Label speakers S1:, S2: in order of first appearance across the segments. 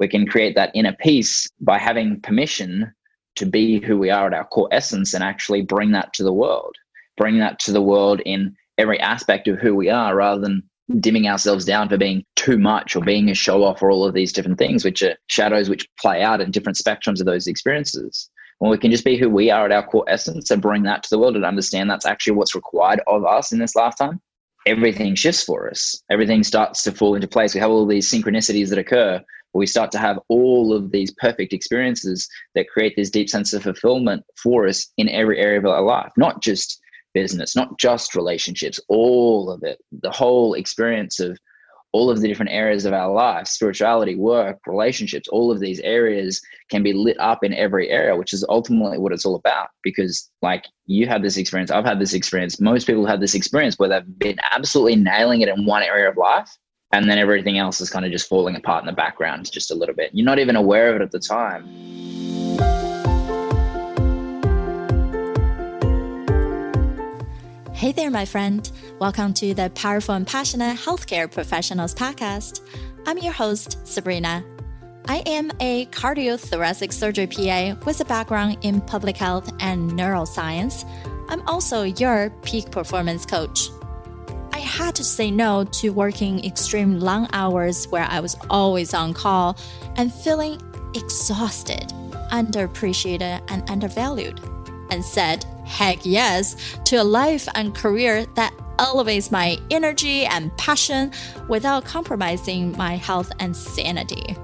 S1: we can create that inner peace by having permission to be who we are at our core essence and actually bring that to the world bring that to the world in every aspect of who we are rather than dimming ourselves down for being too much or being a show off or all of these different things which are shadows which play out in different spectrums of those experiences. When we can just be who we are at our core essence and bring that to the world and understand that's actually what's required of us in this lifetime everything shifts for us. Everything starts to fall into place. We have all these synchronicities that occur we start to have all of these perfect experiences that create this deep sense of fulfillment for us in every area of our life not just business, not just relationships, all of it, the whole experience of all of the different areas of our life spirituality, work, relationships all of these areas can be lit up in every area, which is ultimately what it's all about. Because, like, you had this experience, I've had this experience, most people have this experience where they've been absolutely nailing it in one area of life. And then everything else is kind of just falling apart in the background just a little bit. You're not even aware of it at the time.
S2: Hey there, my friend. Welcome to the Powerful and Passionate Healthcare Professionals Podcast. I'm your host, Sabrina. I am a cardiothoracic surgery PA with a background in public health and neuroscience. I'm also your peak performance coach. Had to say no to working extreme long hours where I was always on call and feeling exhausted, underappreciated, and undervalued, and said heck yes to a life and career that elevates my energy and passion without compromising my health and sanity.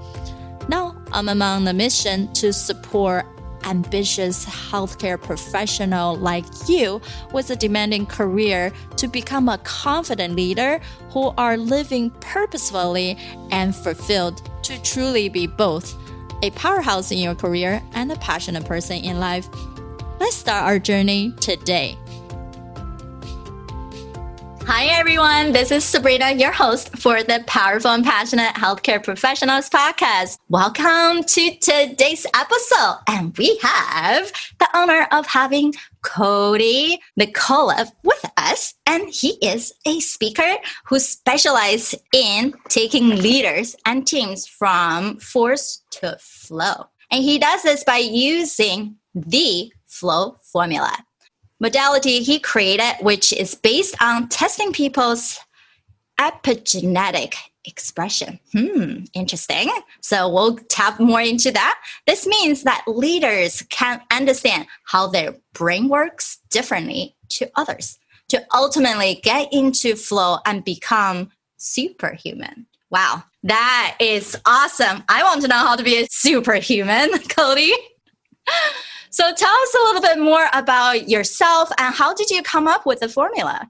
S2: Now, I'm among the mission to support ambitious healthcare professional like you with a demanding career to become a confident leader who are living purposefully and fulfilled to truly be both a powerhouse in your career and a passionate person in life. Let's start our journey today. Hi, everyone. This is Sabrina, your host for the Powerful and Passionate Healthcare Professionals podcast. Welcome to today's episode. And we have the honor of having Cody Mikolev with us. And he is a speaker who specializes in taking leaders and teams from force to flow. And he does this by using the flow formula. Modality he created, which is based on testing people's epigenetic expression. Hmm, interesting. So we'll tap more into that. This means that leaders can understand how their brain works differently to others to ultimately get into flow and become superhuman. Wow, that is awesome. I want to know how to be a superhuman, Cody. So tell us a little bit more about yourself and how did you come up with the formula?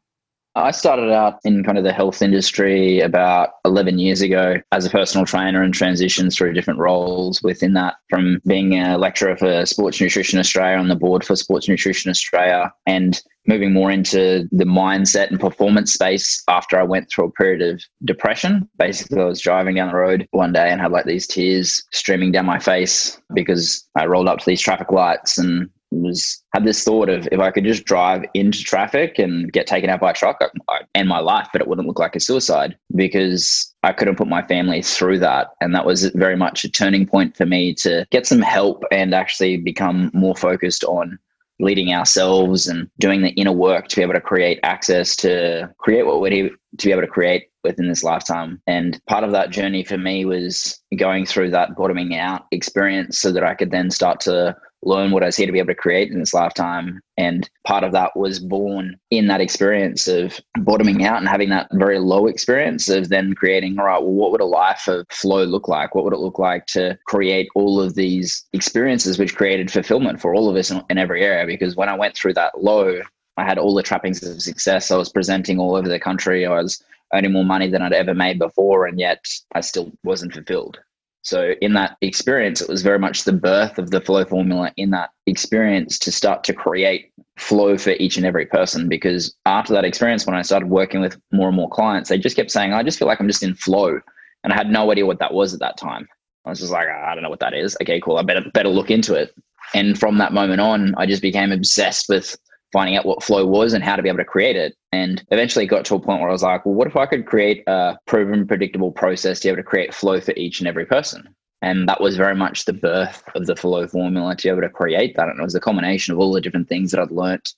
S1: I started out in kind of the health industry about 11 years ago as a personal trainer and transitioned through different roles within that from being a lecturer for Sports Nutrition Australia on the board for Sports Nutrition Australia and moving more into the mindset and performance space after I went through a period of depression. Basically, I was driving down the road one day and had like these tears streaming down my face because I rolled up to these traffic lights and was had this thought of if I could just drive into traffic and get taken out by a truck, I'd end my life, but it wouldn't look like a suicide because I couldn't put my family through that. And that was very much a turning point for me to get some help and actually become more focused on leading ourselves and doing the inner work to be able to create access to create what we need to be able to create within this lifetime. And part of that journey for me was going through that bottoming out experience so that I could then start to learn what I was here to be able to create in this lifetime. And part of that was born in that experience of bottoming out and having that very low experience of then creating, all right, well, what would a life of flow look like? What would it look like to create all of these experiences which created fulfillment for all of us in, in every area? Because when I went through that low, I had all the trappings of success. I was presenting all over the country. I was earning more money than I'd ever made before, and yet I still wasn't fulfilled. So, in that experience, it was very much the birth of the flow formula in that experience to start to create flow for each and every person. Because after that experience, when I started working with more and more clients, they just kept saying, I just feel like I'm just in flow. And I had no idea what that was at that time. I was just like, I don't know what that is. Okay, cool. I better better look into it. And from that moment on, I just became obsessed with finding out what flow was and how to be able to create it. And eventually got to a point where I was like, well, what if I could create a proven, predictable process to be able to create flow for each and every person? And that was very much the birth of the flow formula to be able to create that. And it was a combination of all the different things that I'd learnt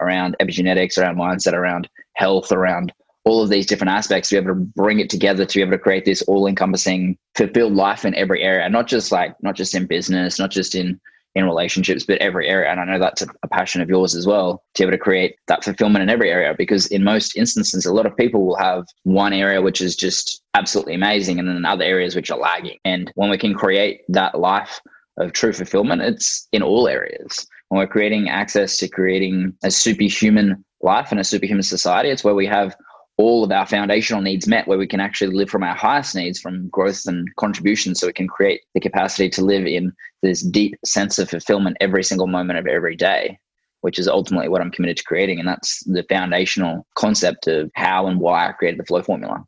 S1: around epigenetics, around mindset, around health, around all of these different aspects to be able to bring it together to be able to create this all-encompassing fulfilled life in every area, not just like not just in business, not just in in relationships, but every area. And I know that's a, a, passion of yours as well, to be able to create that fulfillment in every area. Because in most instances, a lot of people will have one area which is just absolutely amazing, and then other areas which are lagging. And when we can create that life of true fulfillment, it's in all areas. When we're creating access to creating a superhuman life and a superhuman society, it's where we have all of our foundational needs met where we can actually live from our highest needs from growth and contribution so we can create the capacity to live in this deep sense of fulfillment every single moment of every day which is ultimately what i'm committed to creating. And that's the foundational concept of how and why i created the flow formula.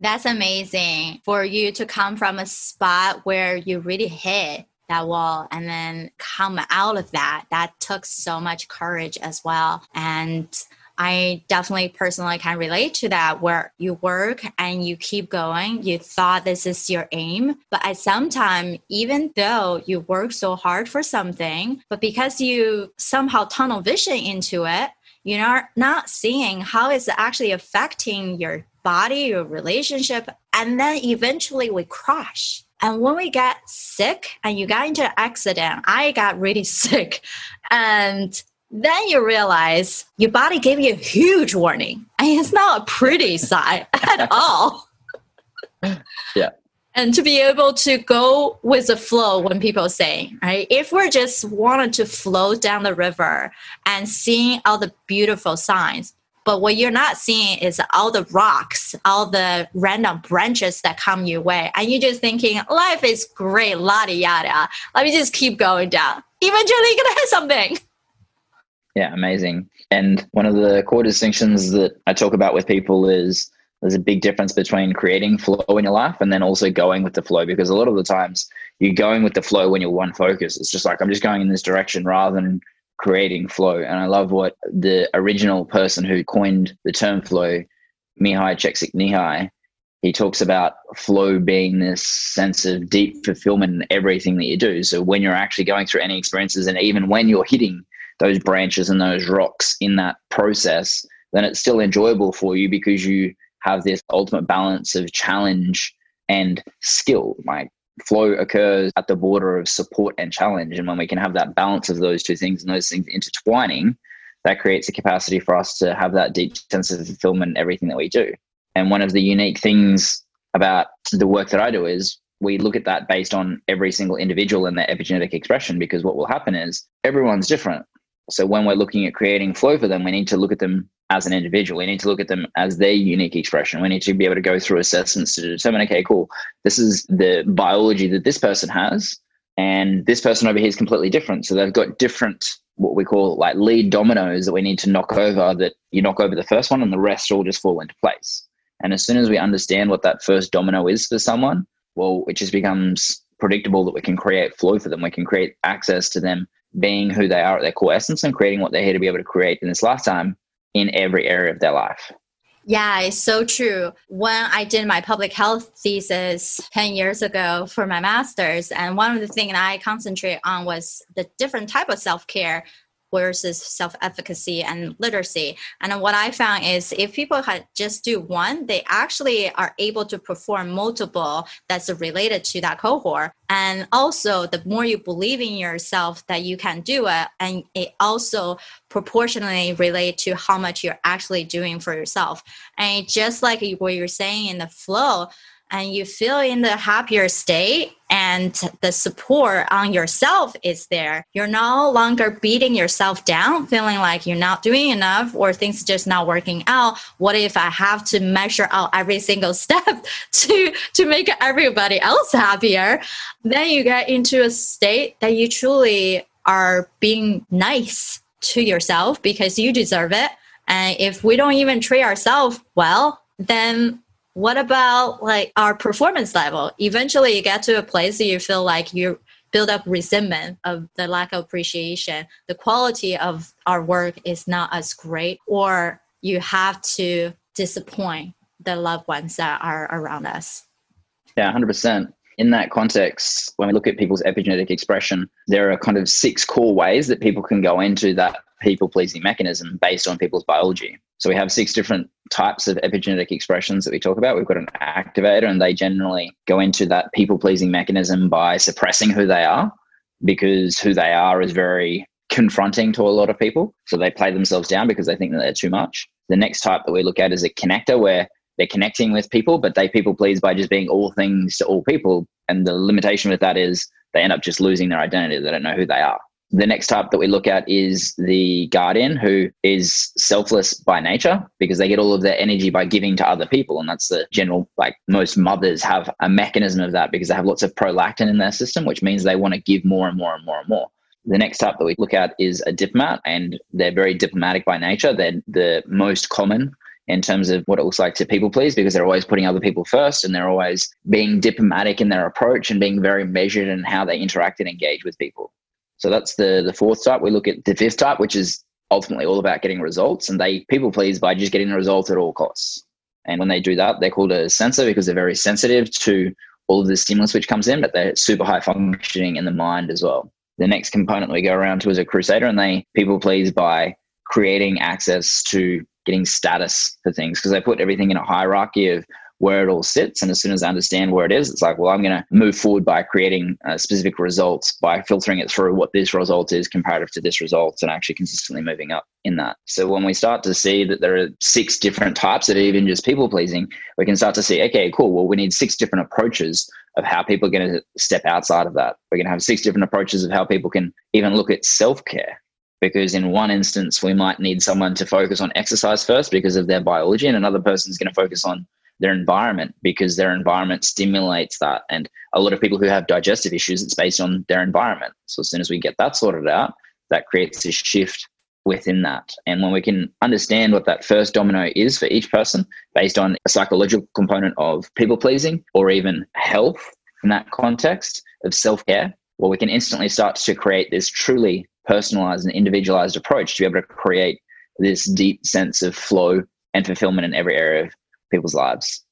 S2: That's amazing. For you to come from a spot where you really hit that wall and then come out of that that took so much courage as well. And I definitely personally can relate to that where you work and you keep going. You thought this is your aim, but at some time, even though you work so hard for something, but because you somehow tunnel vision into it, you're not seeing how it's actually affecting your body, your relationship, and then eventually we crash. And when we get sick and you got into an accident, I got really sick and then you realize your body gave you a huge warning. And it's not a pretty sight at all.
S1: Yeah.
S2: And to be able to go with the flow when people say right if we're just wanted to flow down the river and seeing all the beautiful signs but what you're not seeing is all the rocks all the random branches that come your way and you're just thinking life is great yada yada let me just keep going down. Eventually you're gonna hit something
S1: yeah, amazing. And one of the core distinctions that I talk about with people is there's a big difference between creating flow in your life and then also going with the flow because a lot of the times you're going with the flow when you're one focus. It's just like I'm just going in this direction rather than creating flow. And I love what the original person who coined the term flow, Mihaly Csikszentmihalyi, he talks about flow being this sense of deep fulfillment in everything that you do. So when you're actually going through any experiences and even when you're hitting those branches and those rocks in that process, then it's still enjoyable for you because you have this ultimate balance of challenge and skill. Like flow occurs at the border of support and challenge. And when we can have that balance of those two things and those things intertwining, that creates a capacity for us to have that deep sense of fulfillment in everything that we do. And one of the unique things about the work that I do is we look at that based on every single individual and their epigenetic expression because what will happen is everyone's different. So when we're looking at creating flow for them, we need to look at them as an individual. We need to look at them as their unique expression. We need to be able to go through assessments to determine, okay, cool, this is the biology that this person has, and this person over here is completely different. So they've got different what we call like lead dominoes that we need to knock over that you knock over the first one and the rest all just fall into place. And as soon as we understand what that first domino is for someone, well, it just becomes predictable that we can create flow for them. We can create access to them being who they are at their core essence and creating what they're here to be able to create in this lifetime in every area of their life.
S2: Yeah, it's so true. When I did my public health thesis 10 years ago for my master's, and one of the things I concentrate on was the different type of self-care versus self-efficacy and literacy. And what I found is if people had just do one, they actually are able to perform multiple that's related to that cohort. And also the more you believe in yourself that you can do it, and it also proportionally relate to how much you're actually doing for yourself. And just like what you're saying in the flow, and you feel in the happier state and the support on yourself is there you're no longer beating yourself down feeling like you're not doing enough or things just not working out. What if i have to measure out every single step to to make everybody else happier? Then you get into a state that you truly are being nice to yourself because you deserve it. And if we don't even treat ourselves well then what about like our performance level? Eventually you get to a place that you feel like you build up resentment of the lack of appreciation. The quality of our work is not as great or you have to disappoint the loved ones that are around us.
S1: Yeah 100% in that context, when we look at people's epigenetic expression, there are kind of six core ways that people can go into that people pleasing mechanism based on people's biology. So we have six different types of epigenetic expressions that we talk about. We've got an activator, and they generally go into that people pleasing mechanism by suppressing who they are because who they are is very confronting to a lot of people. So they play themselves down because they think that they're too much. The next type that we look at is a connector where they're connecting with people, but they people please by just being all things to all people. And the limitation with that is they end up just losing their identity. They don't know who they are. The next type that we look at is the guardian, who is selfless by nature because they get all of their energy by giving to other people. And that's the general, like most mothers have a mechanism of that because they have lots of prolactin in their system, which means they want to give more and more and more and more. The next type that we look at is a diplomat, and they're very diplomatic by nature. They're the most common in terms of what it looks like to people please because they're always putting other people first and they're always being diplomatic in their approach and being very measured in how they interact and engage with people. So that's the the fourth type. We look at the fifth type, which is ultimately all about getting results and they people please by just getting a result at all costs. And when they do that, they're called a sensor because they're very sensitive to all of the stimulus which comes in, but they're super high functioning in the mind as well. The next component we go around to is a crusader, and they people please by creating access to getting status for things because they put everything in a hierarchy of where it all sits. And as soon as I understand where it is, it's like, well, I'm going to move forward by creating uh, specific results by filtering it through what this result is comparative to this result and actually consistently moving up in that. So when we start to see that there are six different types that even just people pleasing, we can start to see, okay, cool. Well, we need six different approaches of how people are going to step outside of that. We're going to have six different approaches of how people can even look at self care because in one instance we might need someone to focus on exercise first because of their biology and another person's going to focus on their environment because their environment stimulates that. And a lot of people who have digestive issues it's based on their environment. So as soon as we get that sorted out that creates a shift within that. And when we can understand what that first domino is for each person based on a psychological component of people pleasing or even health in that context of self-care well we can instantly start to create this truly personalized and individualized approach to be able to create this deep sense of flow and fulfillment in every area of people's lives.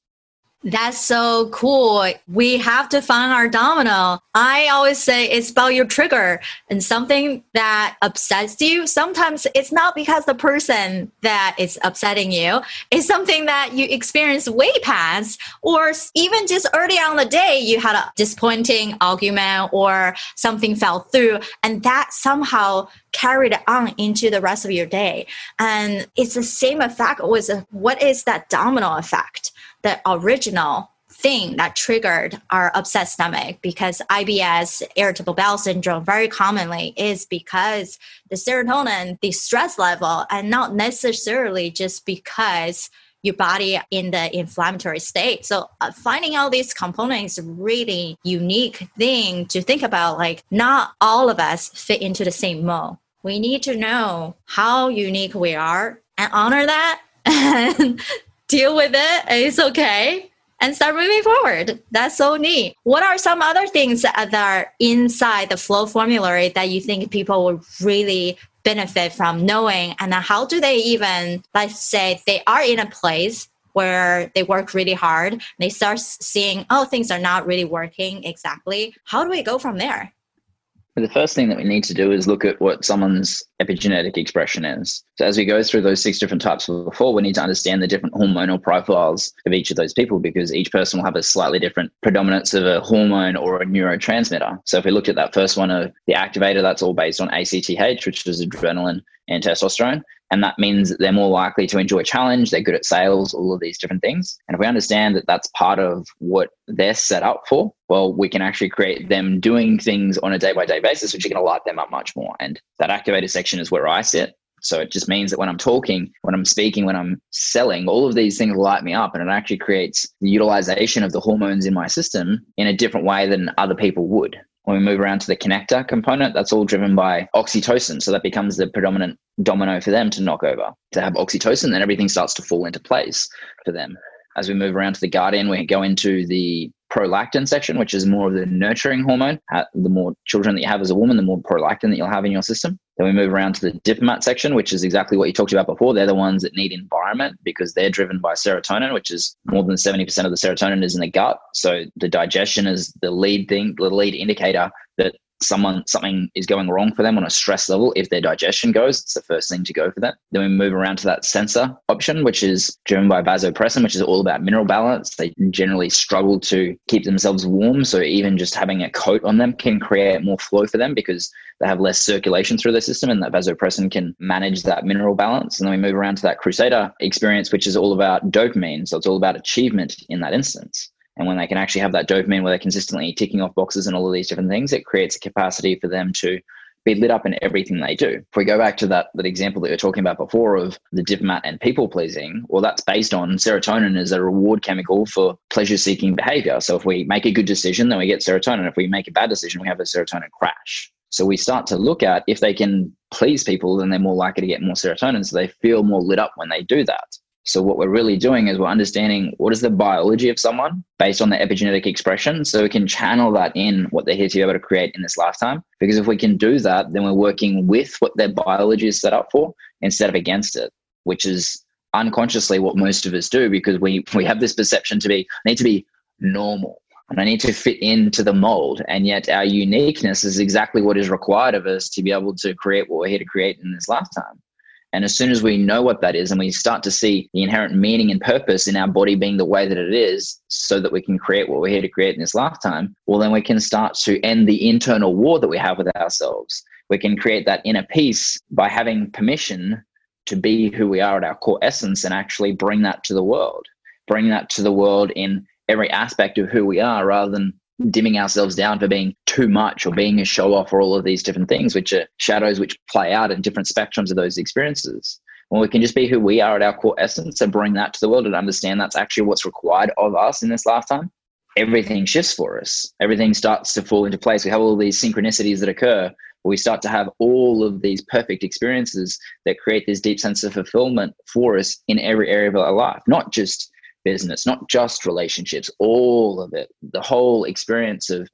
S2: That's so cool. We have to find our domino. I always say it's about your trigger and something that upsets you. Sometimes it's not because the person that is upsetting you. It's something that you experience way past, or even just early on the day, you had a disappointing argument or something fell through, and that somehow carried on into the rest of your day. And it's the same effect with what is that domino effect? The original thing that triggered our upset stomach because IBS, irritable bowel syndrome, very commonly is because the serotonin, the stress level, and not necessarily just because your body in the inflammatory state. So uh, finding out these components really unique thing to think about. Like not all of us fit into the same mold. We need to know how unique we are and honor that deal with it. It's okay. And start moving forward. That's so neat. What are some other things that are inside the flow formulary that you think people will really benefit from knowing? And how do they even, let's say, they are in a place where they work really hard, they start seeing, oh, things are not really working exactly. How do we go from there?
S1: The first thing that we need to do is look at what someone's epigenetic expression is. So, as we go through those six different types before, we need to understand the different hormonal profiles of each of those people because each person will have a slightly different predominance of a hormone or a neurotransmitter. So, if we looked at that first one of the activator, that's all based on ACTH, which is adrenaline and testosterone. And that means that they're more likely to enjoy challenge, they're good at sales, all of these different things. And if we understand that that's part of what they're set up for, well, we can actually create them doing things on a day by day basis, which are going to light them up much more. And that activator section is where I sit. So it just means that when I'm talking, when I'm speaking, when I'm selling, all of these things light me up and it actually creates the utilization of the hormones in my system in a different way than other people would. When we move around to the connector component, that's all driven by oxytocin. So that becomes the predominant domino for them to knock over. To have oxytocin, then everything starts to fall into place for them. As we move around to the guardian, we go into the prolactin section, which is more of the nurturing hormone. The more children that you have as a woman, the more prolactin that you'll have in your system. Then we move around to the diplomat section, which is exactly what you talked about before. They're the ones that need environment because they're driven by serotonin, which is more than 70% of the serotonin is in the gut. So the digestion is the lead thing, the lead indicator that someone something is going wrong for them on a stress level if their digestion goes it's the first thing to go for them then we move around to that sensor option which is driven by vasopressin which is all about mineral balance. They generally struggle to keep themselves warm so even just having a coat on them can create more flow for them because they have less circulation through the system and that vasopressin can manage that mineral balance. And then we move around to that crusader experience which is all about dopamine. So it's all about achievement in that instance and when they can actually have that dopamine where they're consistently ticking off boxes and all of these different things, it creates a capacity for them to be lit up in everything they do. If we go back to that, that example that you were talking about before of the diplomat and people pleasing, well, that's based on serotonin as a reward chemical for pleasure seeking behavior. So if we make a good decision, then we get serotonin. If we make a bad decision, we have a serotonin crash. So we start to look at if they can please people, then they're more likely to get more serotonin. So they feel more lit up when they do that. So what we're really doing is we're understanding what is the biology of someone based on the epigenetic expression. So we can channel that in what they're here to be able to create in this lifetime. Because if we can do that, then we're working with what their biology is set up for instead of against it, which is unconsciously what most of us do because we, we have this perception to be I need to be normal and I need to fit into the mold. And yet our uniqueness is exactly what is required of us to be able to create what we're here to create in this lifetime. And as soon as we know what that is and we start to see the inherent meaning and purpose in our body being the way that it is, so that we can create what we're here to create in this lifetime, well, then we can start to end the internal war that we have with ourselves. We can create that inner peace by having permission to be who we are at our core essence and actually bring that to the world, bring that to the world in every aspect of who we are rather than dimming ourselves down for being too much or being a show off or all of these different things, which are shadows which play out in different spectrums of those experiences. When we can just be who we are at our core essence and bring that to the world and understand that's actually what's required of us in this lifetime, everything shifts for us. Everything starts to fall into place. We have all these synchronicities that occur. We start to have all of these perfect experiences that create this deep sense of fulfillment for us in every area of our life, not just business, not just relationships, all of it, the whole experience of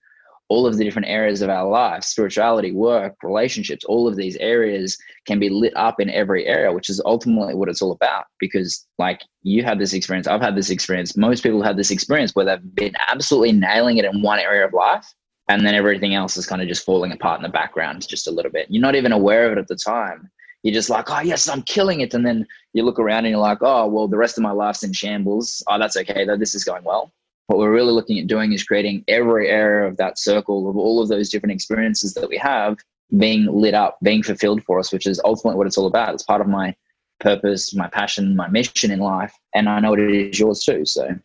S1: all of the different areas of our life spirituality, work, relationships all of these areas can be lit up in every area, which is ultimately what it's all about. Because, like, you had this experience, I've had this experience, most people have this experience where they've been absolutely nailing it in one area of life. And then everything else is kind of just falling apart in the background just a little bit. You're not even aware of it at the time you're just like, oh yes, I'm killing it, and then you look around and you're like, oh well, the rest of my life's in shambles. Oh, that's okay though. This is going well. What we're really looking at doing is creating every area of that circle of all of those different experiences that we have being lit up, being fulfilled for us, which is ultimately what it's all about. It's part of my purpose, my passion, my mission in life, and I know it is yours too. So,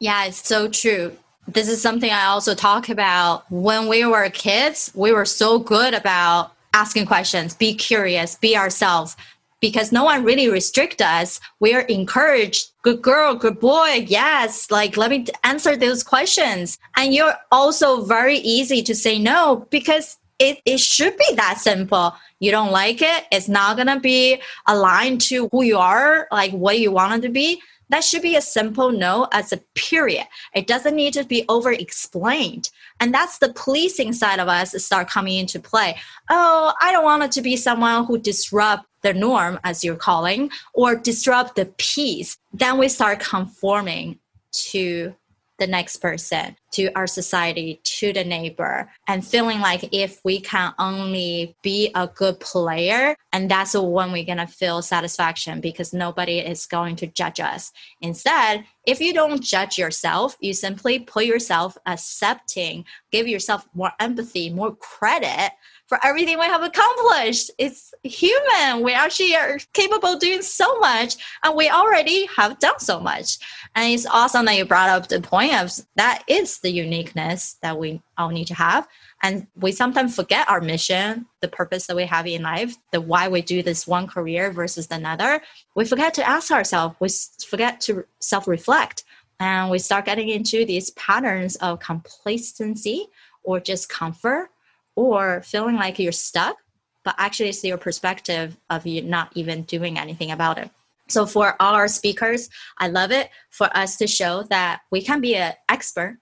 S2: yeah, it's so true this is something I also talk about. When we were kids, we were so good about asking questions, be curious, be ourselves. Because no one really restrict us. We are encouraged, good girl, good boy, yes, like let me answer those questions. And you're also very easy to say no because it, it should be that simple. You don't like it, it's not gonna be aligned to who you are, like what you want it to be that should be a simple no as a period. It doesn't need to be over explained. And that's the policing side of us start coming into play. Oh, I don't want it to be someone who disrupt the norm, as you're calling, or disrupt the peace. Then we start conforming to the next person, to our society, to the neighbor, and feeling like if we can only be a good player, and that's when we're gonna feel satisfaction because nobody is going to judge us. Instead, if you don't judge yourself, you simply put yourself accepting, give yourself more empathy, more credit for everything we have accomplished. It's human. We actually are capable of doing so much, and we already have done so much. And it's awesome that you brought up the point of that is the uniqueness that we all need to have. And we sometimes forget our mission, the purpose that we have in life, the why we do this one career versus another. We forget to ask ourselves, we forget to self reflect, and we start getting into these patterns of complacency or just comfort or feeling like you're stuck, but actually it's your perspective of you not even doing anything about it. So for all our speakers, I love it for us to show that we can be an expert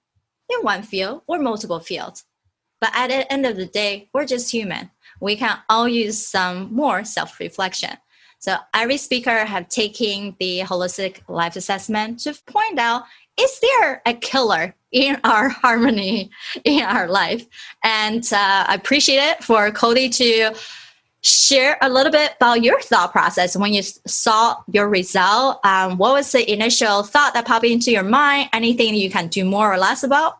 S2: in one field or multiple fields. But at the end of the day, we're just human. We can all use some more self reflection. So every speaker have taken the holistic life assessment to point out is there a killer in our harmony in our life? And uh, I appreciate it for Cody to share a little bit about your thought process when you saw your result. Um, what was the initial thought that popped into your mind? Anything you can do more or less about?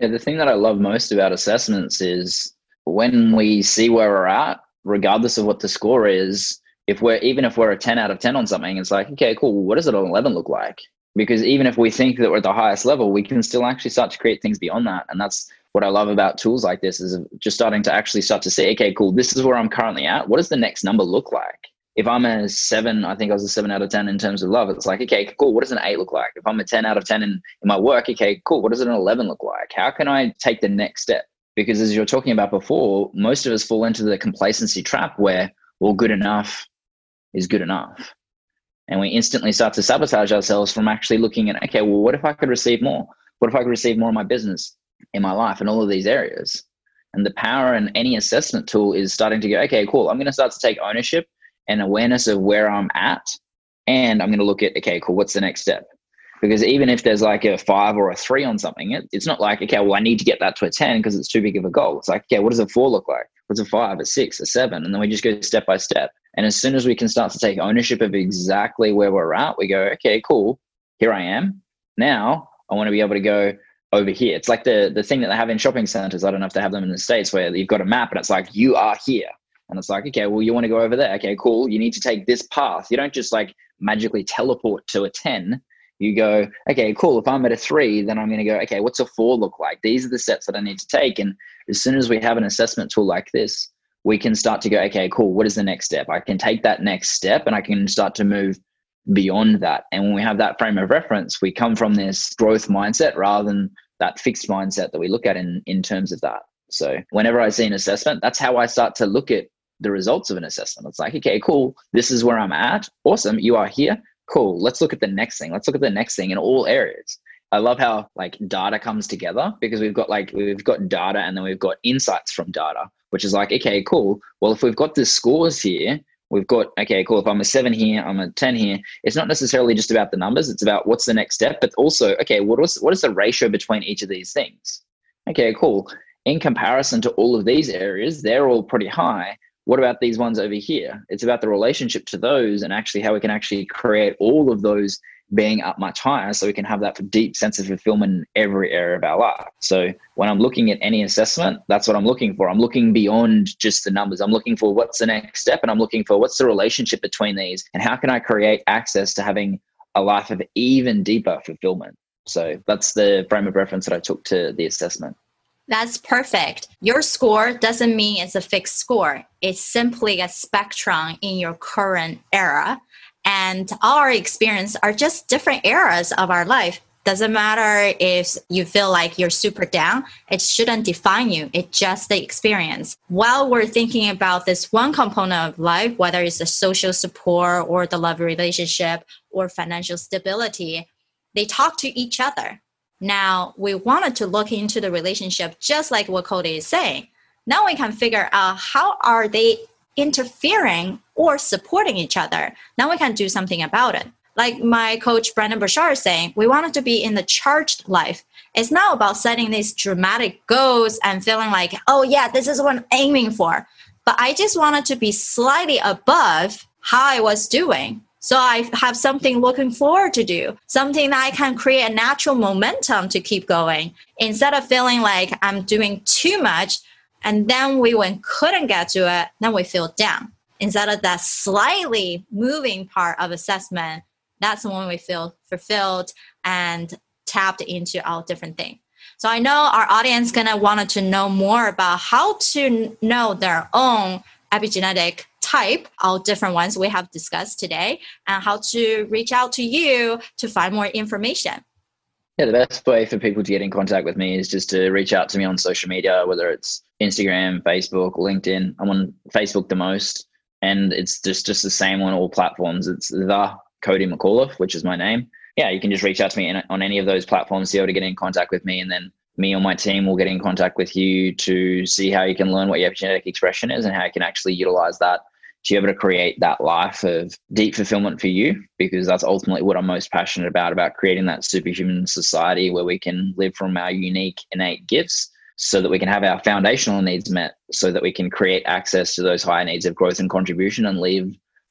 S1: Yeah, the thing that I love most about assessments is when we see where we're at, regardless of what the score is, if we're even if we're a 10 out of 10 on something, it's like, okay, cool. What does it on 11 look like? Because even if we think that we're at the highest level, we can still actually start to create things beyond that. And that's what I love about tools like this is just starting to actually start to say, okay, cool, this is where I'm currently at. What does the next number look like? If I'm a seven, I think I was a seven out of 10 in terms of love. It's like, okay, cool. What does an eight look like? If I'm a 10 out of 10 in, in my work, okay, cool. What does an 11 look like? How can I take the next step? Because as you're talking about before, most of us fall into the complacency trap where, well, good enough is good enough. And we instantly start to sabotage ourselves from actually looking at, okay, well, what if I could receive more? What if I could receive more in my business, in my life, in all of these areas? And the power in any assessment tool is starting to go, okay, cool. I'm going to start to take ownership and awareness of where I'm at. And I'm going to look at, okay, cool, what's the next step? Because even if there's like a five or a three on something, it, it's not like, okay, well, I need to get that to a 10 because it's too big of a goal. It's like, okay, what does a four look like? What's a five, a six, a seven? And then we just go step by step. And as soon as we can start to take ownership of exactly where we're at, we go, okay, cool, here I am. Now I want to be able to go over here. It's like the the thing that they have in shopping centers. I don't know if they have them in the States where you've got a map and it's like, you are here. And it's like, okay, well, you want to go over there. Okay, cool. You need to take this path. You don't just like magically teleport to a 10. You go, okay, cool. If I'm at a three, then I'm going to go, okay, what's a four look like? These are the steps that I need to take. And as soon as we have an assessment tool like this, we can start to go, okay, cool, what is the next step? I can take that next step and I can start to move beyond that. And when we have that frame of reference, we come from this growth mindset rather than that fixed mindset that we look at in, in terms of that. So whenever I see an assessment, that's how I start to look at the results of an assessment. It's like, okay, cool, this is where I'm at. Awesome, you are here. Cool. Let's look at the next thing. Let's look at the next thing in all areas. I love how like data comes together because we've got like we've got data and then we've got insights from data which is like, okay, cool. Well, if we've got the scores here, we've got, okay, cool. If I'm a seven here, I'm a 10 here. It's not necessarily just about the numbers. It's about what's the next step, but also, okay, what was, what is the ratio between each of these things? Okay, cool. In comparison to all of these areas, they're all pretty high. What about these ones over here? It's about the relationship to those and actually how we can actually create all of those being up much higher so we can have that deep sense of fulfillment in every area of our life. So when I'm looking at any assessment, that's what I'm looking for. I'm looking beyond just the numbers. I'm looking for what's the next step and I'm looking for what's the relationship between these and how can I create access to having a life of even deeper fulfillment. So that's the frame of reference that I took to the assessment.
S2: That's perfect. Your score doesn't mean it's a fixed score. It's simply a spectrum in your current era. And our experience are just different eras of our life. Doesn't matter if you feel like you're super down it shouldn't define you. It's just the experience. While we're thinking about this one component of life whether it's the social support or the love relationship or financial stability they talk to each other now we wanted to look into the relationship just like what cody is saying now we can figure out how are they interfering or supporting each other, now we can do something about it. Like my coach Brendon Burchard is saying, we wanted to be in the charged life. It's not about setting these dramatic goals and feeling like, oh yeah, this is what I'm aiming for. But I just wanted to be slightly above how I was doing. So I have something looking forward to do, something that I can create a natural momentum to keep going instead of feeling like I'm doing too much and then we when couldn't get to it, then we feel down. Instead of that slightly moving part of assessment, that's when we feel fulfilled and tapped into all different things. So I know our audience gonna wanted to know more about how to know their own epigenetic type, all different ones we have discussed today, and how to reach out to you to find more information.
S1: Yeah, the best way for people to get in contact with me is just to reach out to me on social media, whether it's Instagram, Facebook, LinkedIn. I'm on Facebook the most, and it's just just the same on all platforms. It's the Cody McAuliffe, which is my name. yeah, you can just reach out to me on any of those platforms to be able to get in contact with me. And then me or my team will get in contact with you to see how you can learn what your epigenetic expression is and how you can actually utilize that to be able to create that life of deep fulfillment for you because that's ultimately what I'm most passionate about about creating that superhuman society where we can live from our unique innate gifts so that we can have our foundational needs met so that we can create access to those higher needs of growth and contribution and live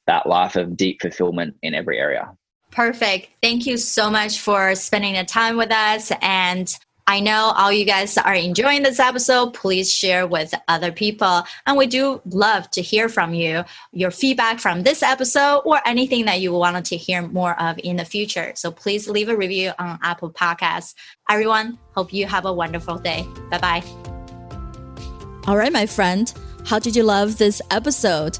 S1: that life of deep fulfillment in every area.
S2: Perfect. Thank you so much for spending the time with us and I know all you guys are enjoying this episode. Please share with other people. And we do love to hear from you, your feedback from this episode, or anything that you wanted to hear more of in the future. So please leave a review on Apple Podcasts. Everyone, hope you have a wonderful day. Bye bye. All right, my friend. How did you love this episode?